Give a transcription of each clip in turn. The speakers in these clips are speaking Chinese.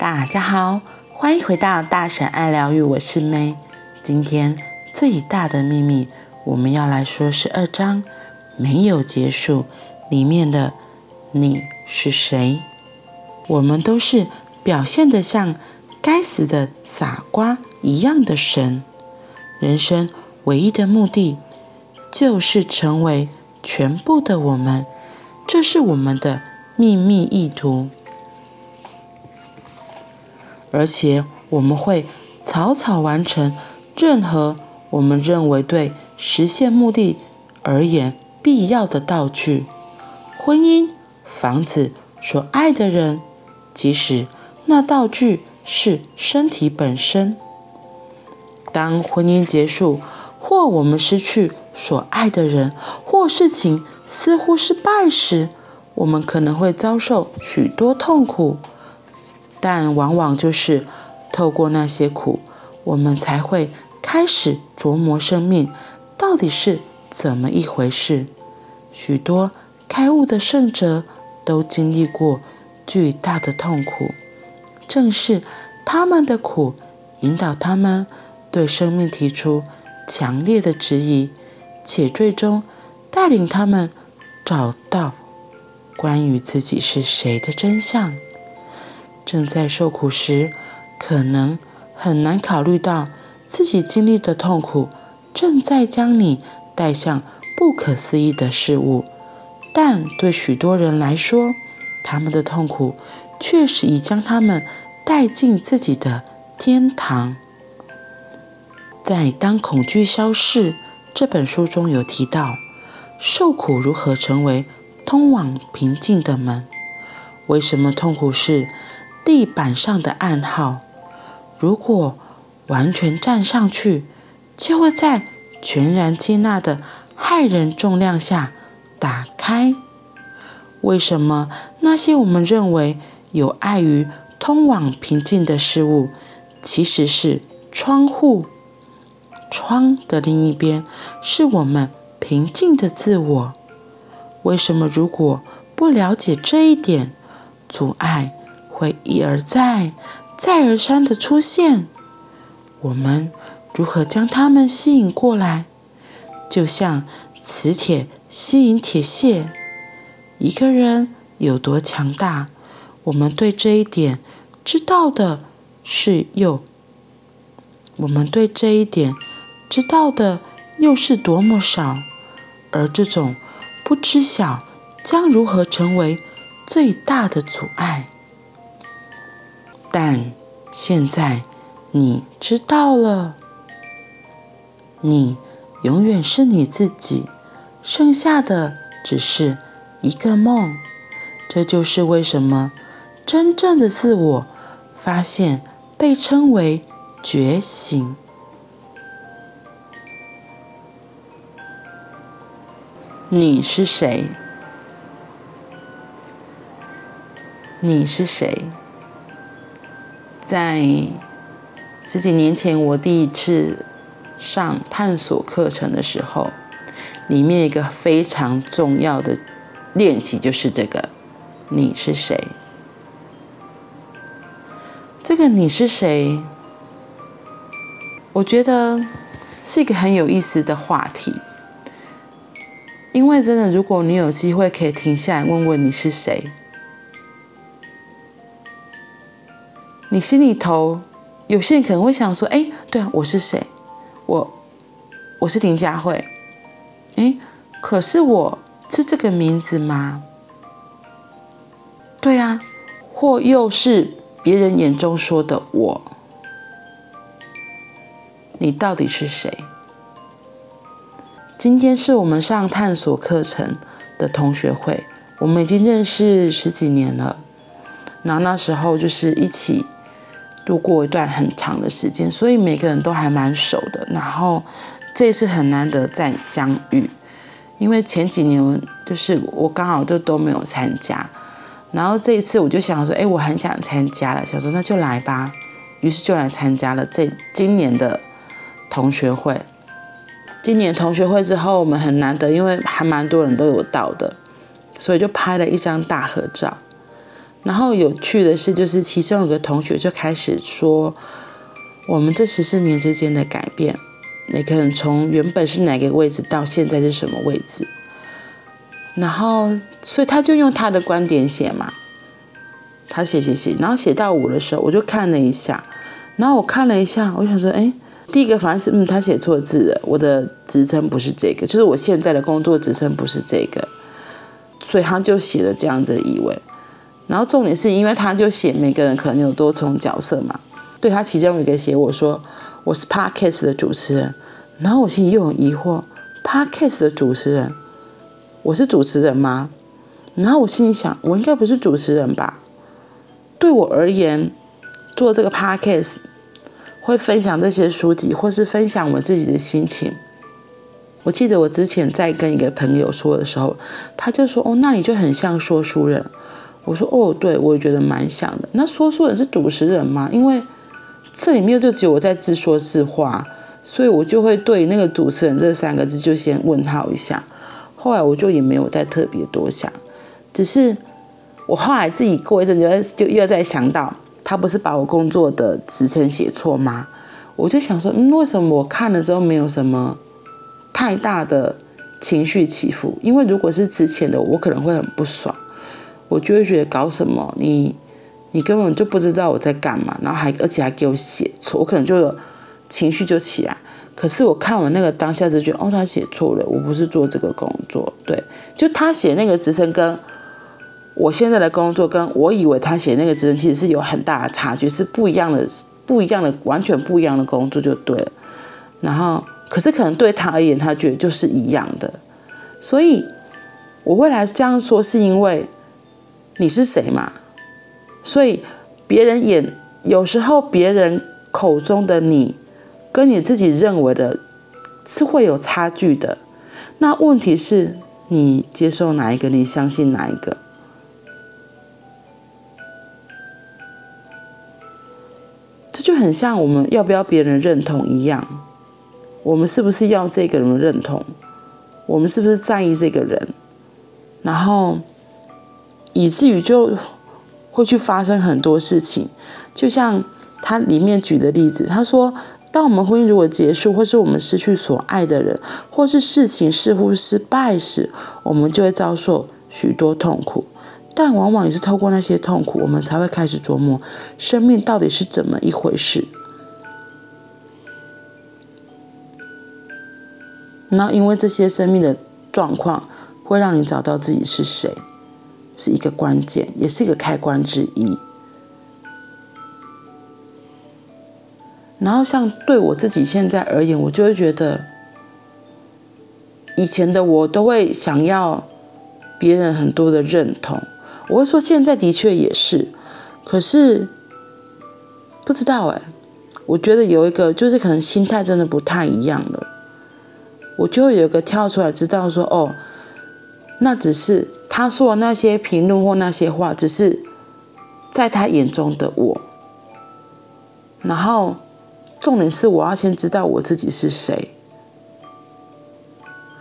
大家好，欢迎回到大婶爱疗愈，我是 May。今天最大的秘密，我们要来说十二章没有结束里面的你是谁？我们都是表现得像该死的傻瓜一样的神。人生唯一的目的就是成为全部的我们，这是我们的秘密意图。而且我们会草草完成任何我们认为对实现目的而言必要的道具，婚姻、房子、所爱的人，即使那道具是身体本身。当婚姻结束，或我们失去所爱的人，或事情似乎失败时，我们可能会遭受许多痛苦。但往往就是透过那些苦，我们才会开始琢磨生命到底是怎么一回事。许多开悟的圣者都经历过巨大的痛苦，正是他们的苦引导他们对生命提出强烈的质疑，且最终带领他们找到关于自己是谁的真相。正在受苦时，可能很难考虑到自己经历的痛苦正在将你带向不可思议的事物。但对许多人来说，他们的痛苦确实已将他们带进自己的天堂。在《当恐惧消逝》这本书中有提到，受苦如何成为通往平静的门？为什么痛苦是地板上的暗号，如果完全站上去，就会在全然接纳的骇人重量下打开。为什么那些我们认为有碍于通往平静的事物，其实是窗户？窗的另一边是我们平静的自我。为什么如果不了解这一点，阻碍？会一而再、再而三的出现，我们如何将它们吸引过来？就像磁铁吸引铁屑。一个人有多强大，我们对这一点知道的是又，我们对这一点知道的又是多么少，而这种不知晓将如何成为最大的阻碍？但现在你知道了，你永远是你自己，剩下的只是一个梦。这就是为什么真正的自我发现被称为觉醒。你是谁？你是谁？在十几年前，我第一次上探索课程的时候，里面一个非常重要的练习就是这个：你是谁？这个你是谁？我觉得是一个很有意思的话题，因为真的，如果你有机会可以停下来问问你是谁。你心里头，有些人可能会想说：“哎，对啊，我是谁？我我是林佳慧。哎，可是我是这个名字吗？对啊，或又是别人眼中说的我？你到底是谁？今天是我们上探索课程的同学会，我们已经认识十几年了。然后那时候就是一起。”度过一段很长的时间，所以每个人都还蛮熟的。然后这次很难得再相遇，因为前几年就是我刚好就都没有参加，然后这一次我就想说，哎，我很想参加了，想说那就来吧，于是就来参加了这今年的同学会。今年同学会之后，我们很难得，因为还蛮多人都有到的，所以就拍了一张大合照。然后有趣的是，就是其中有个同学就开始说，我们这十四年之间的改变，你可能从原本是哪个位置到现在是什么位置，然后所以他就用他的观点写嘛，他写写写，然后写到五的时候，我就看了一下，然后我看了一下，我想说，哎，第一个反正是嗯，他写错字了，我的职称不是这个，就是我现在的工作职称不是这个，所以他就写了这样子的疑问。然后重点是因为他就写每个人可能有多重角色嘛，对他其中一个写我说我是 Podcast 的主持人，然后我心里又很疑惑，Podcast 的主持人，我是主持人吗？然后我心里想，我应该不是主持人吧？对我而言，做这个 Podcast 会分享这些书籍，或是分享我自己的心情。我记得我之前在跟一个朋友说的时候，他就说：“哦，那你就很像说书人。”我说哦，对，我也觉得蛮像的。那说书人是主持人吗？因为这里面就只有我在自说自话，所以我就会对那个主持人这三个字就先问号一下。后来我就也没有再特别多想，只是我后来自己过一阵就就又在想到，他不是把我工作的职称写错吗？我就想说，嗯，为什么我看了之后没有什么太大的情绪起伏？因为如果是之前的，我可能会很不爽。我就会觉得搞什么，你你根本就不知道我在干嘛，然后还而且还给我写错，我可能就有情绪就起来。可是我看完那个当下就觉得，哦，他写错了，我不是做这个工作，对，就他写那个职称跟我现在的工作，跟我以为他写那个职称其实是有很大的差距，是不一样的，不一样的，完全不一样的工作就对了。然后，可是可能对他而言，他觉得就是一样的，所以我会来这样说，是因为。你是谁嘛？所以别人眼有时候别人口中的你，跟你自己认为的，是会有差距的。那问题是，你接受哪一个？你相信哪一个？这就很像我们要不要别人认同一样。我们是不是要这个人认同？我们是不是在意这个人？然后。以至于就会去发生很多事情，就像他里面举的例子，他说：当我们婚姻如果结束，或是我们失去所爱的人，或是事情似乎失败时，我们就会遭受许多痛苦。但往往也是透过那些痛苦，我们才会开始琢磨生命到底是怎么一回事。那因为这些生命的状况，会让你找到自己是谁。是一个关键，也是一个开关之一。然后，像对我自己现在而言，我就会觉得，以前的我都会想要别人很多的认同。我会说，现在的确也是，可是不知道哎，我觉得有一个就是可能心态真的不太一样了。我就会有一个跳出来，知道说，哦，那只是。他说的那些评论或那些话，只是在他眼中的我。然后，重点是我要先知道我自己是谁，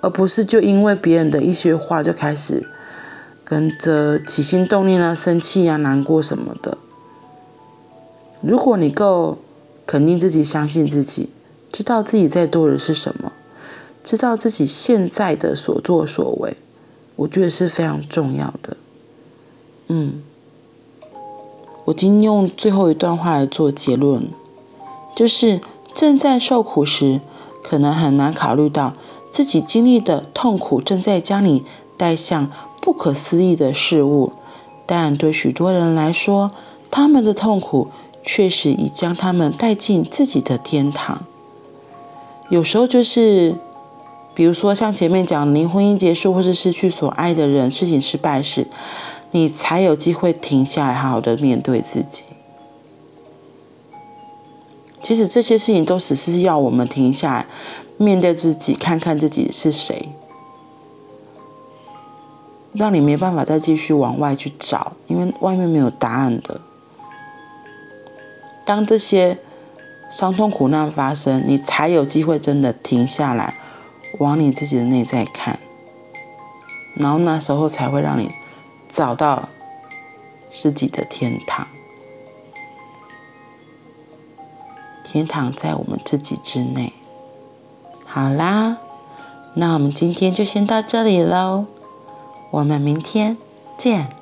而不是就因为别人的一些话就开始跟着起心动念啊、生气啊、难过什么的。如果你够肯定自己、相信自己，知道自己在做的是什么，知道自己现在的所作所为。我觉得是非常重要的。嗯，我今天用最后一段话来做结论，就是正在受苦时，可能很难考虑到自己经历的痛苦正在将你带向不可思议的事物，但对许多人来说，他们的痛苦确实已将他们带进自己的天堂。有时候就是。比如说，像前面讲，您婚姻结束或是失去所爱的人，事情失败时，你才有机会停下来，好好的面对自己。其实这些事情都只是要我们停下来，面对自己，看看自己是谁，让你没办法再继续往外去找，因为外面没有答案的。当这些伤痛苦难发生，你才有机会真的停下来。往你自己的内在看，然后那时候才会让你找到自己的天堂。天堂在我们自己之内。好啦，那我们今天就先到这里喽，我们明天见。